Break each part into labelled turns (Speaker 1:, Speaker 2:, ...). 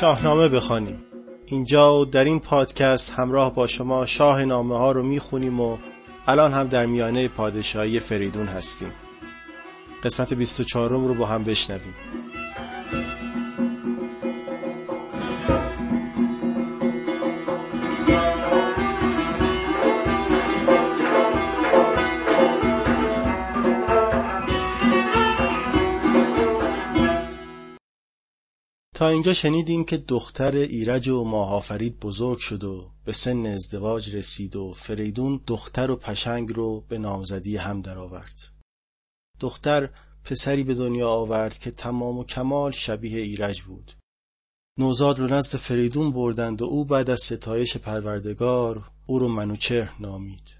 Speaker 1: شاهنامه بخوانیم. اینجا در این پادکست همراه با شما شاه نامه ها رو می‌خونیم و الان هم در میانه پادشاهی فریدون هستیم. قسمت 24 رو با هم بشنویم. تا اینجا شنیدیم که دختر ایرج و ماهافرید بزرگ شد و به سن ازدواج رسید و فریدون دختر و پشنگ رو به نامزدی هم درآورد. دختر پسری به دنیا آورد که تمام و کمال شبیه ایرج بود. نوزاد رو نزد فریدون بردند و او بعد از ستایش پروردگار او رو منوچهر نامید.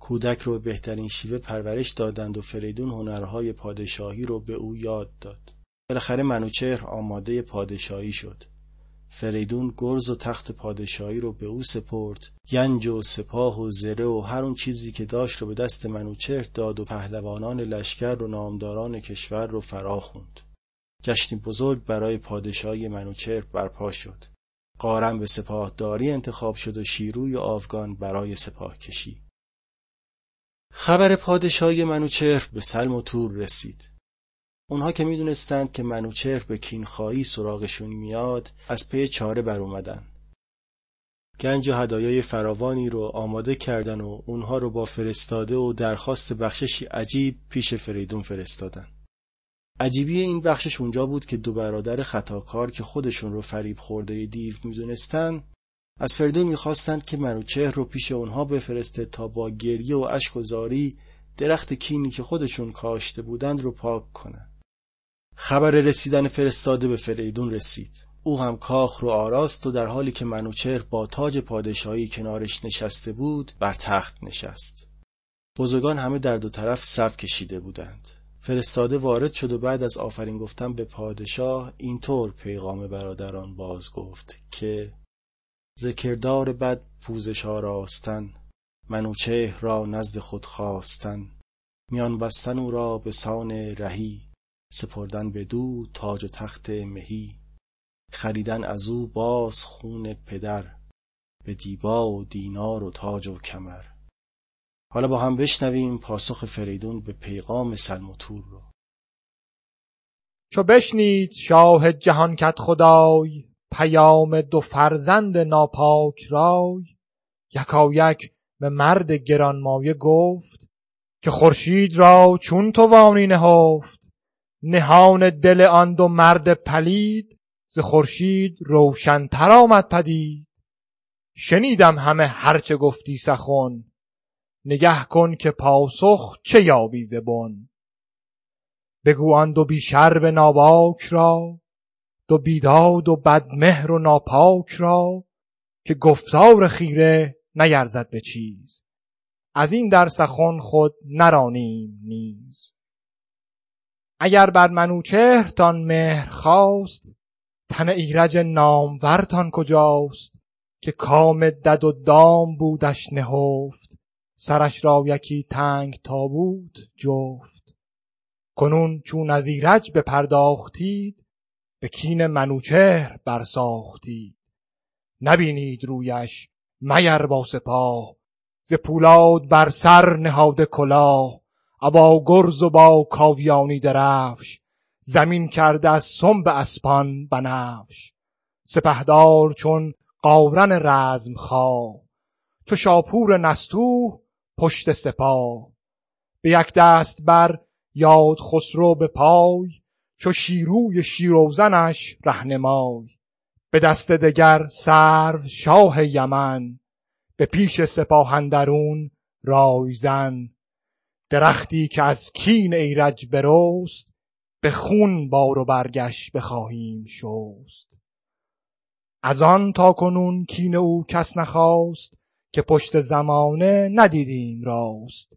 Speaker 1: کودک رو به بهترین شیوه پرورش دادند و فریدون هنرهای پادشاهی رو به او یاد داد. بالاخره منوچهر آماده پادشاهی شد. فریدون گرز و تخت پادشاهی رو به او سپرد. گنج و سپاه و زره و هر اون چیزی که داشت رو به دست منوچهر داد و پهلوانان لشکر و نامداران کشور رو فرا خوند. جشنی بزرگ برای پادشاهی منوچهر برپا شد. قارن به سپاهداری انتخاب شد و شیروی آفگان برای سپاه کشی. خبر پادشاهی منوچهر به سلم و تور رسید. اونها که می‌دونستند که منوچهر به کینخواهی سراغشون میاد از پی چاره بر اومدن. گنج و هدایای فراوانی رو آماده کردن و اونها رو با فرستاده و درخواست بخششی عجیب پیش فریدون فرستادن. عجیبی این بخشش اونجا بود که دو برادر خطاکار که خودشون رو فریب خورده دیو می‌دونستن از فریدون می‌خواستند که منوچهر رو پیش اونها بفرسته تا با گریه و اشک و زاری درخت کینی که خودشون کاشته بودند رو پاک کنن. خبر رسیدن فرستاده به فریدون رسید. او هم کاخ رو آراست و در حالی که منوچهر با تاج پادشاهی کنارش نشسته بود بر تخت نشست. بزرگان همه در دو طرف صف کشیده بودند. فرستاده وارد شد و بعد از آفرین گفتن به پادشاه اینطور پیغام برادران باز گفت که ذکردار بد پوزش آراستن منوچهر را نزد خود خواستن میان بستن او را به سان رهی سپردن بدو تاج و تخت مهی خریدن از او باز خون پدر به دیبا و دینار و تاج و کمر. حالا با هم بشنویم پاسخ فریدون به پیغام سلم و تور رو.
Speaker 2: چو بشنید شاه جهان کت خدای پیام دو فرزند ناپاک رای. یکایک به مرد گرانمایه گفت که خورشید را چون توانی نهفت نهان دل آن دو مرد پلید ز خورشید روشنتر آمد پدید. شنیدم همه هرچه گفتی سخن نگه کن که پاسخ چه یابی ز بن. بگو آن دو بی به ناباک را دو بیداد و بدمهر و ناپاک را که گفتار خیره نیرزد به چیز. از این در سخن خود نرانیم نیز. اگر بر منوچهرتان مهر خواست تن ایرج نامورتان کجاست که کام دد و دام بودش نهفت سرش را یکی تنگ تابوت جفت. کنون چون از ایرج بپرداختید به کین منوچهر برساختید. نبینید رویش میر با سپاه ز پولاد بر سر نهاده کلاه. ابا گرز و با کاویانی درفش زمین کرده از سنب اسپان بنفش. سپهدار چون قاورن رزم خواه چو شاپور نستوه پشت سپاه به یک دست بر یاد خسرو به پای چو شیروی شیروزنش رهنمای. به دست دگر سرو شاه یمن به پیش سپاهندرون رایزن درختی که از کین ایرج برست به خون بار و برگش بخواهیم شست. از آن تا کنون کین او کس نخواست که پشت زمانه ندیدیم راست.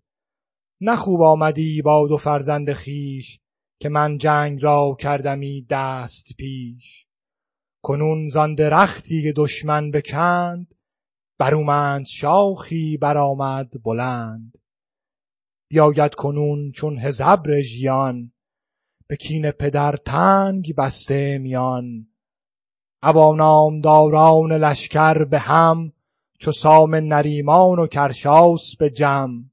Speaker 2: نه خوب آمدی با دو فرزند خیش که من جنگ را کردمی دست پیش. کنون زان درختی که دشمن بکند برومند شاخی برآمد بلند. بیاید کنون چون هزبر ژیان به کین پدر تنگ بسته میان. ابا نامداران لشکر به هم چو سام نریمان و کرشاس به جمع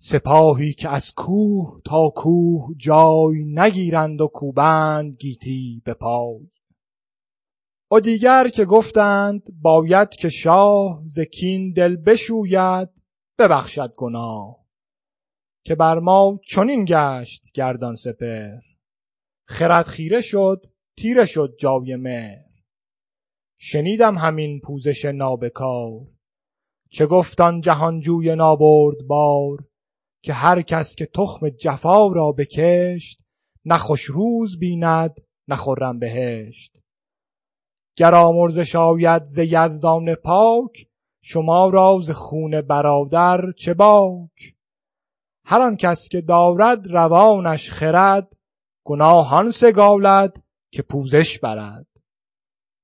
Speaker 2: سپاهی که از کوه تا کوه جای نگیرند و کوبند گیتی به پای. و دیگر که گفتند باید که شاه ز کین دل بشوید ببخشد گناه. که بر ما چنین گشت گردان سپهر. خرد خیره شد تیره شد جای مهر. شنیدم همین پوزش نابکار. چه گفت آن جهانجوی نابردبار که هر کس که تخم جفا را بکشت نه خوش روز بیند نه بهشت. گر آمرزش آید ز یزدان پاک شما را ز خون برادر چه باک؟ هر آن کس که دارد روانش خرد گناه آن سگالد که پوزش برد.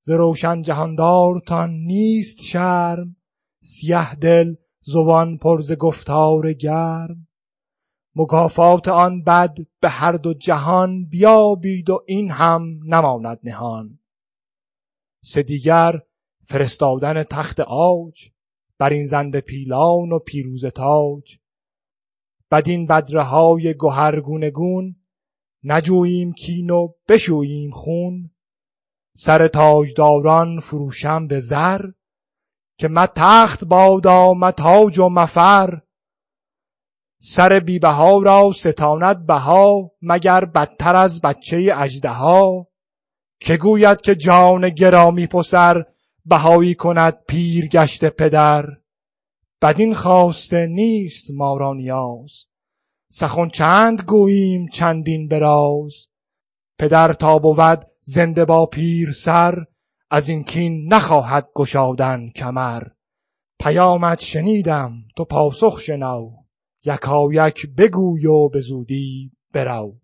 Speaker 2: ز روشن جهاندارتان نیست شرم سیه دل زبان پر ز گفتار گرم. مکافات آن بد به هر دو جهان بیابید و این هم نماند نهان. سه دیگر فرستادن تخت عاج بر این زنده پیلان و پیروزه تاج. بدین بدره های گهرگونه گون نجوییم کین و بشوییم خون. سر تاجداران فروشم به زر که مه تخت بادا مه تاج و مفر سر بیبها را ستاند بها مگر بدتر از بچه اژدها. که گوید که جان گرامی پسر بهایی کند پیر گشته پدر. بدین خواسته نیست ما را نیاز. سخن چند گوییم چندین براز. پدر تا بود زنده با پیر سر از این کین نخواهد گشادن کمر. پیامت شنیدم تو پاسخ شنو. یکایک بگوی و به زودی برو.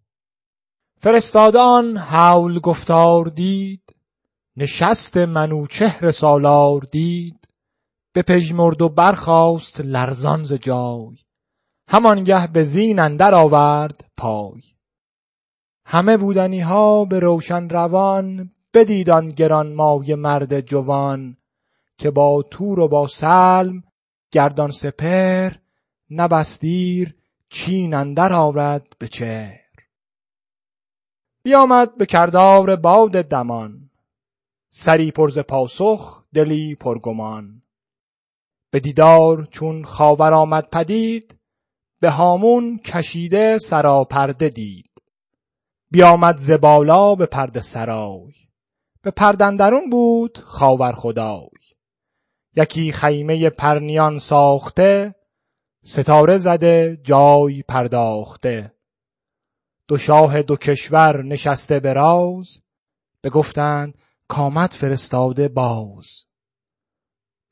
Speaker 2: فرستادان حول گفتار دید نشست منوچهر سالار دید. بپژمرد و برخاست لرزان ز جای. همانگه به زین اندر آورد پای. همه بودنی ها به روشن روان بدید آن گرانمایه مرد جوان که با تور و با سلم گردان بس دیر چین اندر آورد به چهر. بیامد به کردار باد دمان سری پر ز پاسخ دلی پرگمان به دیدار چون خاور آمد پدید به هامون کشیده سراپرده دید. بیامد ز بالا به پرده سرای به پرده اندرون بود خاور خدای. یکی خیمه پرنیان ساخته ستاره زده جای پرداخته. دو شاه دو کشور نشسته به راز بگفتند کامد فرستاده باز.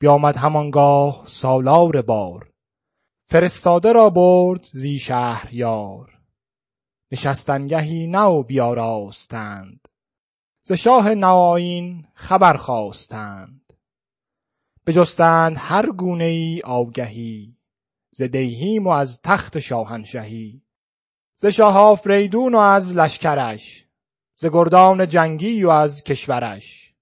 Speaker 2: بیامد همانگاه سالار بار. فرستاده را برد زی شهریار. نشستنگهی نو بیاراستند. ز شاه نوآیین خبر خواستند. بجستند هر گونه ای آگهی ز دیهیم و از تخت شاهنشهی. ز شاه آفریدون و از لشکرش ز گردان جنگی و از کشورش.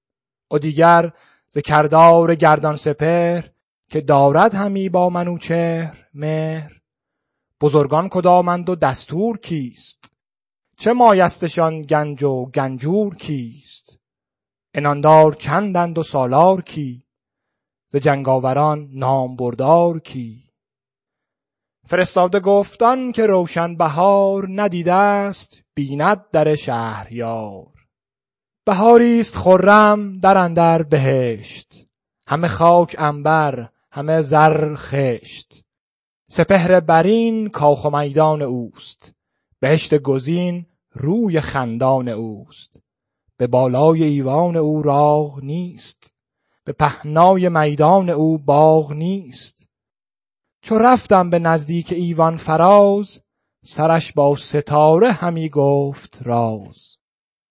Speaker 2: و دیگر ز کردار گردان سپهر که دارد همی با منوچهر مهر. بزرگان کدامند و دستور کیست؟ چه مایستشان گنج و گنجور کیست؟ اناندار چندند و سالار کی؟ ز جنگاوران نام بردار کی؟ فرستاده گفتان که روشن بهار ندیده است بیند در شهریار. بهاری است خرم در اندر بهشت. همه خاک عنبر همه زر خشت. سپهر برین کاخ و میدان اوست. بهشت گزین روی خندان اوست. به بالای ایوان او راه نیست. به پهنای میدان او باغ نیست. چو رفتم به نزدیک ایوان فراز سرش با ستاره همی گفت راز.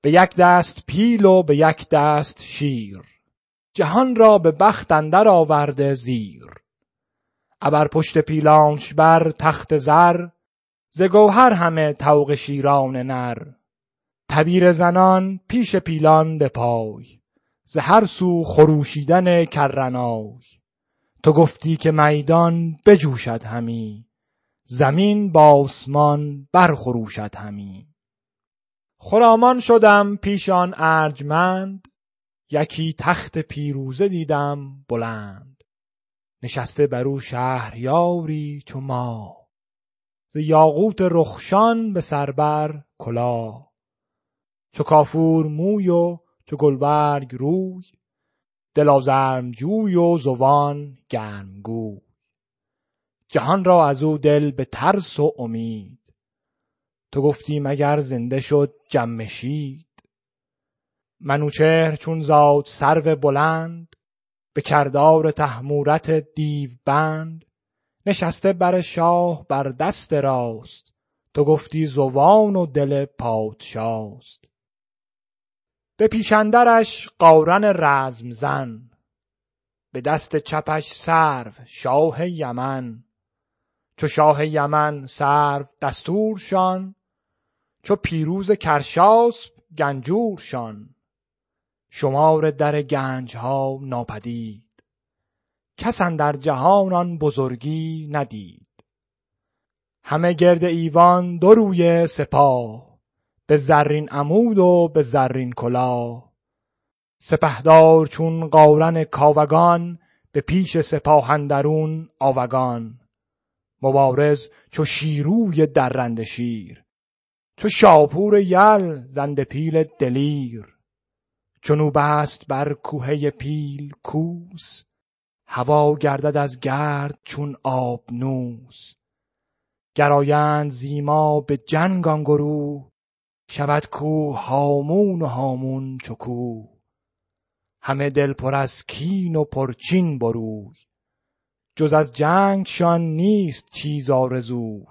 Speaker 2: به یک دست پیل و به یک دست شیر. جهان را به بخت اندر آورده زیر. ابر پشت پیلانش بر تخت زر ز گوهر همه طوق شیران نر. تبیر زنان پیش پیلان به پای ز هر سو خروشیدن کرنای. تو گفتی که میدان بجوشد همی زمین با آسمان برخروشد همی. خرامان شدم پیش آن ارجمند یکی تخت پیروزه دیدم بلند. نشسته بر او شهریاری چو ماه ز یاقوت رخشان به سر بر کلاه چو کافور موی و چو گلبرگ روی دل آزرمجوی و زبان گرمگوی. جهان را از او دل به ترس و امید. تو گفتی مگر زنده شد جمشید منوچهر چون زاد سرو بلند به کردار تهمورت دیو بند نشسته بر شاه بر دست راست تو گفتی زوان و دل پادشاست. به پیش اندرش قارن رزم زن به دست چپش سرو شاه یمن. چو شاه یمن سرو دستورشان چو پیروز کرشاسپ گنجورشان. شمار در گنجها ناپدید کس اندر جهان آن بزرگی ندید. همه گرد ایوان دو رویه سپاه به زرین عمود و به زرین کلاه. سپهدار چون قارن کاوگان به پیش سپاه اندرون آوگان. مبارز چو شیروی درنده شیر چو شاپور یل زنده پیل دلیر چنو بست بر کوهه پیل کوس هوا گردد از گرد چون آبنوس گرایند زیما به جنگ آن گروه شود کوه هامون و هامون چو کوه. همه دل پر از کین و پرچین بروی. جز از جنگشان نیست چیز آرزوی.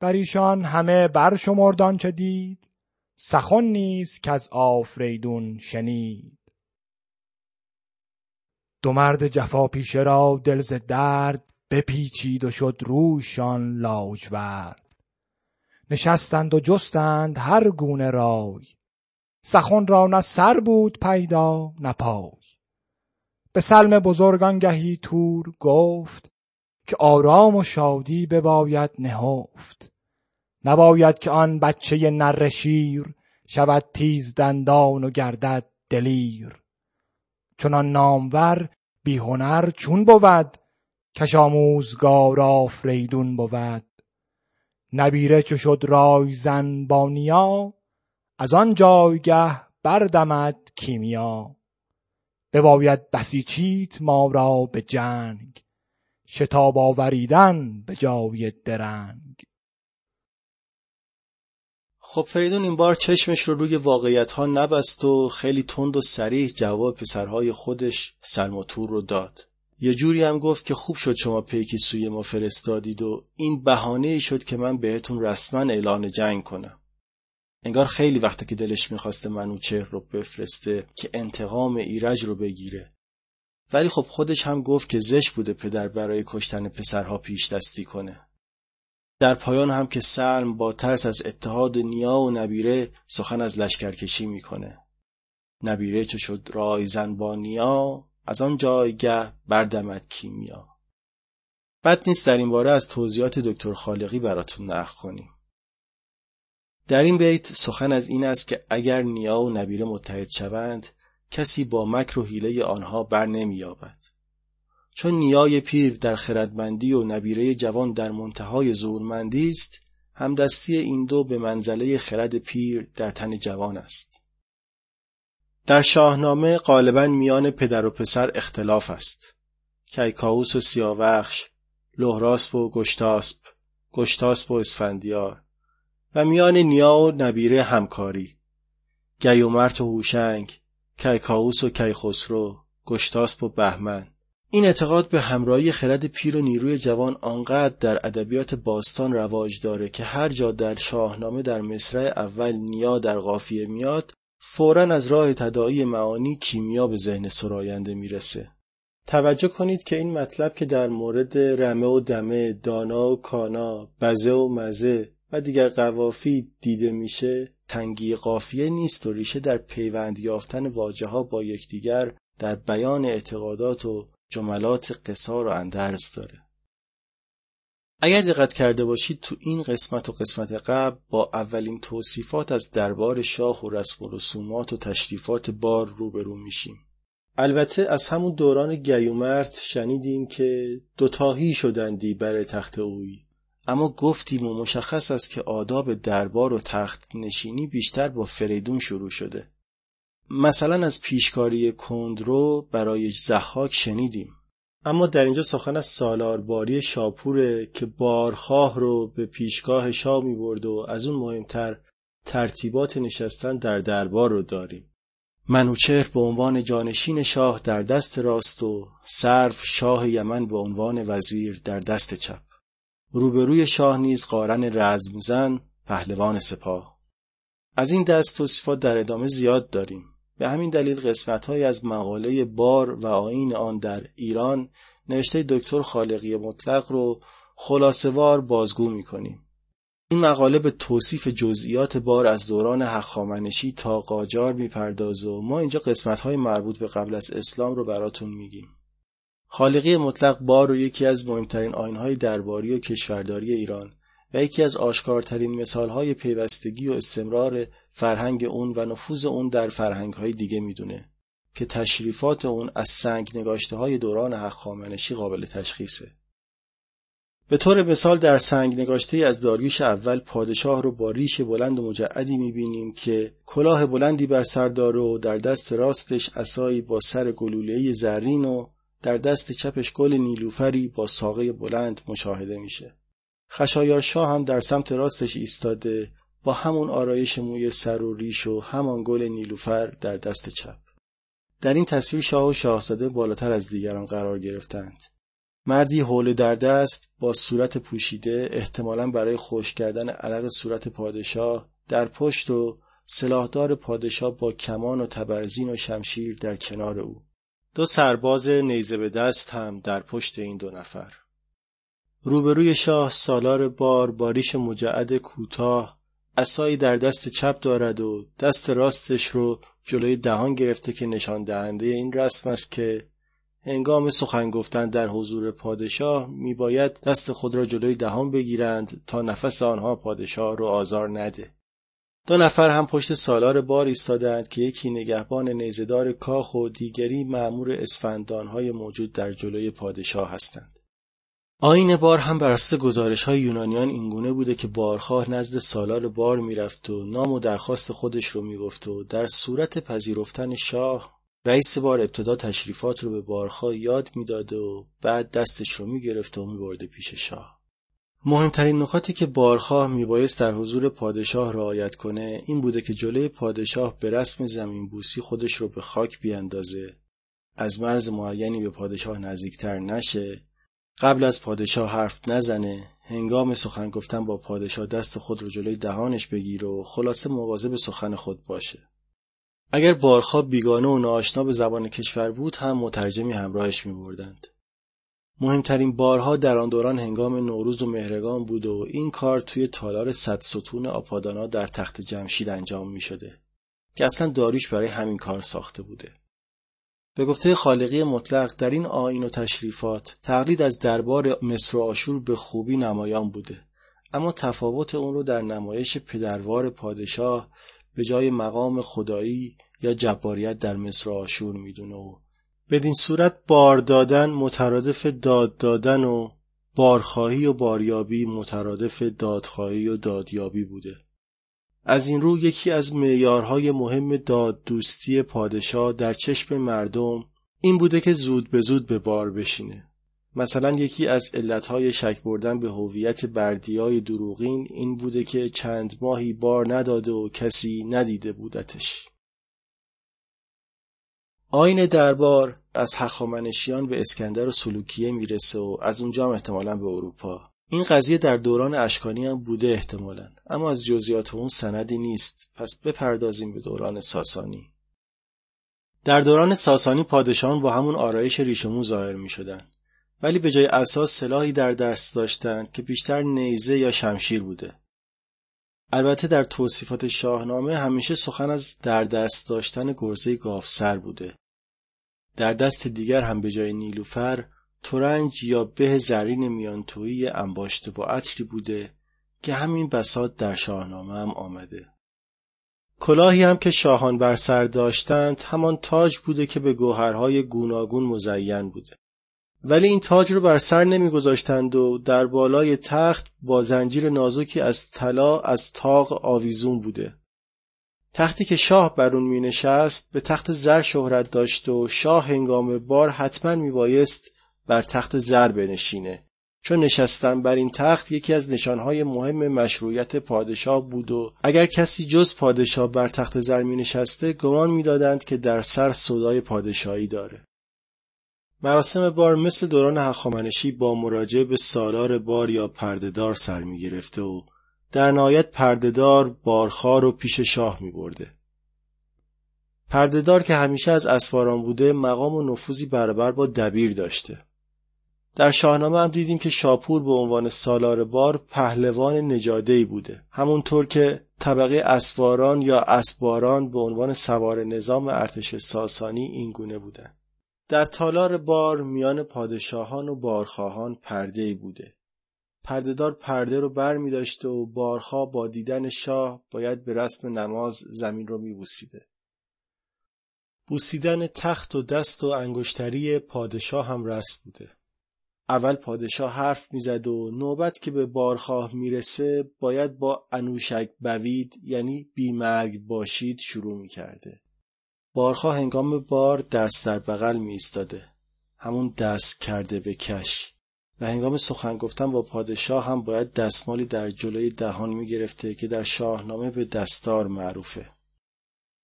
Speaker 2: بر ایشان همه برشمرد آنچه دید سخن نیست کز آفریدون شنید. دو مرد جفاپیشه را دل ز درد بپیچید و شد رویشان لاژورد نشستند و جستند هر گونه رای. سخن را نه سر بود پیدا نه پای. به سلم بزرگ آنگهی تور گفت که آرام و شادی بباید نهفت. نباید که آن بچه نره شیر شود تیز دندان و گردد دلیر. چنان نامور بی هنر چون بود کش آموزگار آفریدون بود. نبیره چو شد رایزن با نیا از آن جایگه بردمد کیمیا. بباید بسیچیت ما را به جنگ. شتاب آوریدن به جای درنگ.
Speaker 1: خب فریدون این بار چشمش رو روی واقعیت ها نبست و خیلی تند و سریح جواب پسرهای خودش سلم و تور رو داد. یه جوری هم گفت که خوب شد شما پیکی سوی ما فرستادید و این بهانه شد که من بهتون رسما اعلان جنگ کنم. انگار خیلی وقته که دلش می‌خواسته منوچهر رو بفرسته که انتقام ایرج رو بگیره. ولی خب خودش هم گفت که زش بوده پدر برای کشتن پسرها پیش دستی کنه. در پایان هم که سلم با ترس از اتحاد نیا و نبیره سخن از لشکرکشی می‌کنه. نبیره چه شد رایزن با نیا از آن جایگه بردمد کیمیا. بد نیست در این باره از توضیحات دکتر خالقی براتون نقل کنیم. در این بیت سخن از این است که اگر نیا و نبیره متحد شوند کسی با مکر و حیله آنها بر نمییابد. چون نیای پیر در خردمندی و نبیره جوان در منتهای زورمندی است همدستی این دو به منزله خرد پیر در تن جوان است. در شاهنامه غالبا میان پدر و پسر اختلاف است. کیکاووس و سیاوخش لهراسپ و گشتاسپ گشتاسپ و اسفندیار و میان نیا و نبیره همکاری. گیومرت و هوشنگ کیکاووس و کیخسرو گشتاسپ و بهمن. این اعتقاد به همراهی خرد پیر و نیروی جوان آنقدر در ادبیات باستان رواج داره که هر جا در شاهنامه در مصرع اول نیا در قافیه میاد فورا از راه تداعی معانی کیمیا به ذهن سراینده می‌رسه. توجه کنید که این مطلب که در مورد رمه و دمه، دانا و کانا، بزه و مزه و دیگر قوافی دیده میشه تنگی قافیه نیست و ریشه در پیوند یافتن واجه ها با یکدیگر در بیان اعتقادات و جملات قصار و اندرز داره. اگر دقت کرده باشید تو این قسمت و قسمت قبل با اولین توصیفات از دربار شاه و رسم و رسومات و تشریفات بار روبرو میشیم. البته از همون دوران گیومرت شنیدیم که دوتاهی شدندی بر تخت اوی. اما گفتیم و مشخص است که آداب دربار و تخت نشینی بیشتر با فریدون شروع شده. مثلا از پیشکاری کندرو برای زحاک شنیدیم. اما در اینجا سخن از سالارباری شاپوره که بارخواه رو به پیشگاه شاه می برد و از اون مهمتر ترتیبات نشستن در دربار رو داریم. منوچهر به عنوان جانشین شاه در دست راست و صرف شاه یمن به عنوان وزیر در دست چپ. روبروی شاه نیز قارن رزمزن پهلوان سپاه از این دست توصیفات در ادامه زیاد داریم به همین دلیل قسمت از مقاله بار و آین آن در ایران نوشته دکتر خالقی مطلق رو خلاصوار بازگو می‌کنیم. این مقاله به توصیف جزئیات بار از دوران حخامنشی تا قاجار می‌پردازه و ما اینجا قسمت های مربوط به قبل از اسلام رو براتون میگیم. خالقی مطلق بار رو یکی از مهمترین آینهای درباری و کشورداری ایران و یکی از آشکارترین مثالهای پیوستگی و استمرار فرهنگ اون و نفوذ اون در فرهنگهای دیگه می‌دونه که تشریفات اون از سنگ نگاشته های دوران حقامنشی قابل تشخیصه. به طور مثال در سنگ نگاشته از داریوش اول پادشاه رو با ریش بلند و مجعدی می‌بینیم که کلاه بلندی بر سر داره و در دست راستش اسایی با سر گلوله زرین و در دست چپش گل نیلوفری با ساقه بلند مشاهده میشه. خشایار شاه هم در سمت راستش ایستاده با همون آرایش موی سر و ریش و همان گل نیلوفر در دست چپ. در این تصویر شاه و شاهزاده بالاتر از دیگران قرار گرفتند. مردی حوله در دست با صورت پوشیده احتمالا برای خوش کردن عرق صورت پادشاه در پشت و سلاحدار پادشاه با کمان و تبرزین و شمشیر در کنار او. دو سرباز نیزه به دست هم در پشت این دو نفر. روبروی شاه سالار بار باریش مجعد کوتاه اسایی در دست چپ دارد و دست راستش رو جلوی دهان گرفته که نشان دهنده این رسم است که هنگام سخن گفتن در حضور پادشاه میباید دست خود را جلوی دهان بگیرند تا نفس آنها پادشاه رو آزار نده. دو نفر هم پشت سالار بار ایستادند که یکی نگهبان نیزدار کاخ و دیگری معمور اسفندانهای موجود در جلوی پادشاه هستند. آین بار هم بر اساس گزارش های یونانیان اینگونه بوده که بارخواه نزد سالار بار می‌رفت و نام و درخواست خودش رو می‌گفت و در صورت پذیرفتن شاه رئیس بار ابتدا تشریفات رو به بارخواه یاد می‌داده و بعد دستش رو می‌گرفت و میبرده پیش شاه مهمترین نکاتی که بارخواه میبایست در حضور پادشاه رعایت کنه این بوده که جلوی پادشاه به رسم زمین بوسی خودش رو به خاک بیاندازه. از مرز معینی به پادشاه نزدیکتر نشه. قبل از پادشاه حرف نزنه هنگام سخن گفتن با پادشاه دست خود رو جلوی دهانش بگیره و خلاصه به سخن خود باشه. اگر بارخواب بیگانه و ناآشنا به زبان کشور بود هم مترجمی همراهش می بردند. مهمترین بارها در آن دوران هنگام نوروز و مهرگان بود و این کار توی تالار صد ستون آپادانا در تخت جمشید انجام می شده که اصلا داریش برای همین کار ساخته بوده. به گفته خالقی مطلق در این آین و تشریفات تقلید از دربار مصر و آشور به خوبی نمایان بوده اما تفاوت اون رو در نمایش پدروار پادشاه به جای مقام خدایی یا جباریت در مصر و آشور می‌دونه و بدین صورت بار دادن مترادف داد دادن و بارخواهی و باریابی مترادف دادخواهی و دادیابی بوده. از این رو یکی از معیارهای مهم داد دوستی پادشاه در چشم مردم این بوده که زود به زود به بار بشینه. مثلا یکی از علتهای شک بردن به هویت بردیای دروغین این بوده که چند ماهی بار نداده و کسی ندیده بودتش. آین دربار از حخامنشیان به اسکندر و سلوکیه می‌رسه و از اونجا هم احتمالا به اروپا. این قضیه در دوران اشکانی هم بوده احتمالا اما از جزئیات اون سندی نیست. پس بپردازیم به دوران ساسانی. در دوران ساسانی پادشاهان با همون آرایش ریشمون ظاهر می شدن. ولی به جای اساس سلاحی در دست داشتند که بیشتر نیزه یا شمشیر بوده. البته در توصیفات شاهنامه همیشه سخن از در دست داشتن گرزه گافسر بوده. در دست دیگر هم به جای نیلوفر ترنج یا به زرین میانتویی انباشته با عطری بوده که همین بساط در شاهنامه هم آمده. کلاهی هم که شاهان بر سر داشتند همان تاج بوده که به گوهرهای گوناگون مزین بوده. ولی این تاج رو بر سر نمیگذاشتند و در بالای تخت با زنجیر نازکی از طلا از تاق آویزون بوده. تختی که شاه بر اون می نشست به تخت زر شهرت داشت و شاه هنگام بار حتما می بایست بر تخت زر بنشینه. چون نشستن بر این تخت یکی از نشانهای مهم مشروعیت پادشاه بود و اگر کسی جز پادشاه بر تخت زر می نشسته گمان می دادند که در سر صدای پادشاهی داره. مراسم بار مثل دوران هخامنشی با مراجعه به سالار بار یا پردهدار سر می گرفته و در نهایت پردهدار بارخار و پیش شاه می برده. پردهدار که همیشه از اسواران بوده مقام و نفوذی برابر با دبیر داشته. در شاهنامه هم دیدیم که شاپور به عنوان سالار بار پهلوان نجادهی بوده همونطور که طبقه اسواران یا اسباران به عنوان سوار نظام ارتش ساسانی این گونه بودند در تالار بار میان پادشاهان و بارخواهان پرده بوده پردهدار پرده رو بر می داشته و بارخواه با دیدن شاه باید به رسم نماز زمین رو می بوسیده. بوسیدن تخت و دست و انگشتری پادشاه هم رسم بوده. اول پادشاه حرف می‌زد و نوبت که به بارخواه می‌رسه باید با انوشک بوید یعنی بیمرگ باشید شروع می‌کرده. بارخواه هنگام بار دست در بغل می. همون دست کرده به کش هنگام سخن گفتن با پادشاه هم باید دستمالی در جلوی دهان می گرفته که در شاهنامه به دستار معروفه.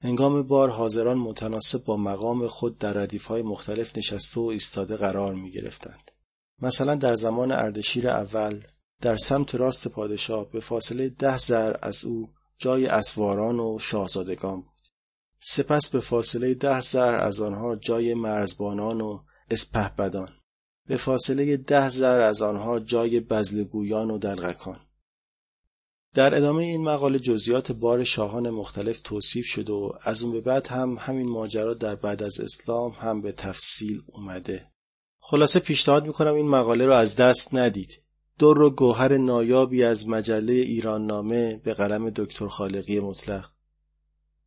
Speaker 1: هنگام بار حاضران متناسب با مقام خود در ردیفهای مختلف نشسته و ایستاده قرار می گرفتند. مثلا در زمان اردشیر اول در سمت راست پادشاه به فاصله ده زر از او جای اسواران و شاهزادگان بود. سپس به فاصله ده زر از آنها جای مرزبانان و اسپهبدان به فاصله ده زر از آنها جای بزلگویان و دلغکان در ادامه این مقاله جزئیات بار شاهان مختلف توصیف شد و از اون به بعد هم همین ماجرا در بعد از اسلام هم به تفصیل اومده. خلاصه پیشنهاد می‌کنم این مقاله رو از دست ندید. دور و گوهر نایابی از مجله ایران نامه به قلم دکتر خالقی مطلق.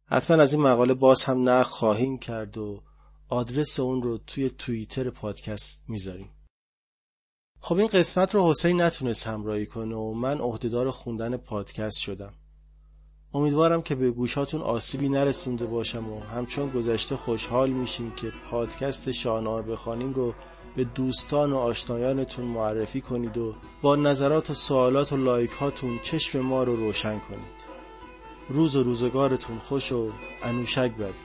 Speaker 1: حتما از این مقاله باز هم نقل خواهیم کرد و آدرس اون رو توی توییتر پادکست می‌ذاریم. خب این قسمت رو حسین نتونست همراهی کنه و من عهدهدار خوندن پادکست شدم. امیدوارم که به گوشاتون آسیبی نرسونده باشم و همچون گذشته خوشحال میشیم که پادکست شاهنامه بخوانیم رو به دوستان و آشنایانتون معرفی کنید و با نظرات و سوالات و لایک هاتون چشم ما رو روشن کنید. روز و روزگارتون خوش و انوشک برید.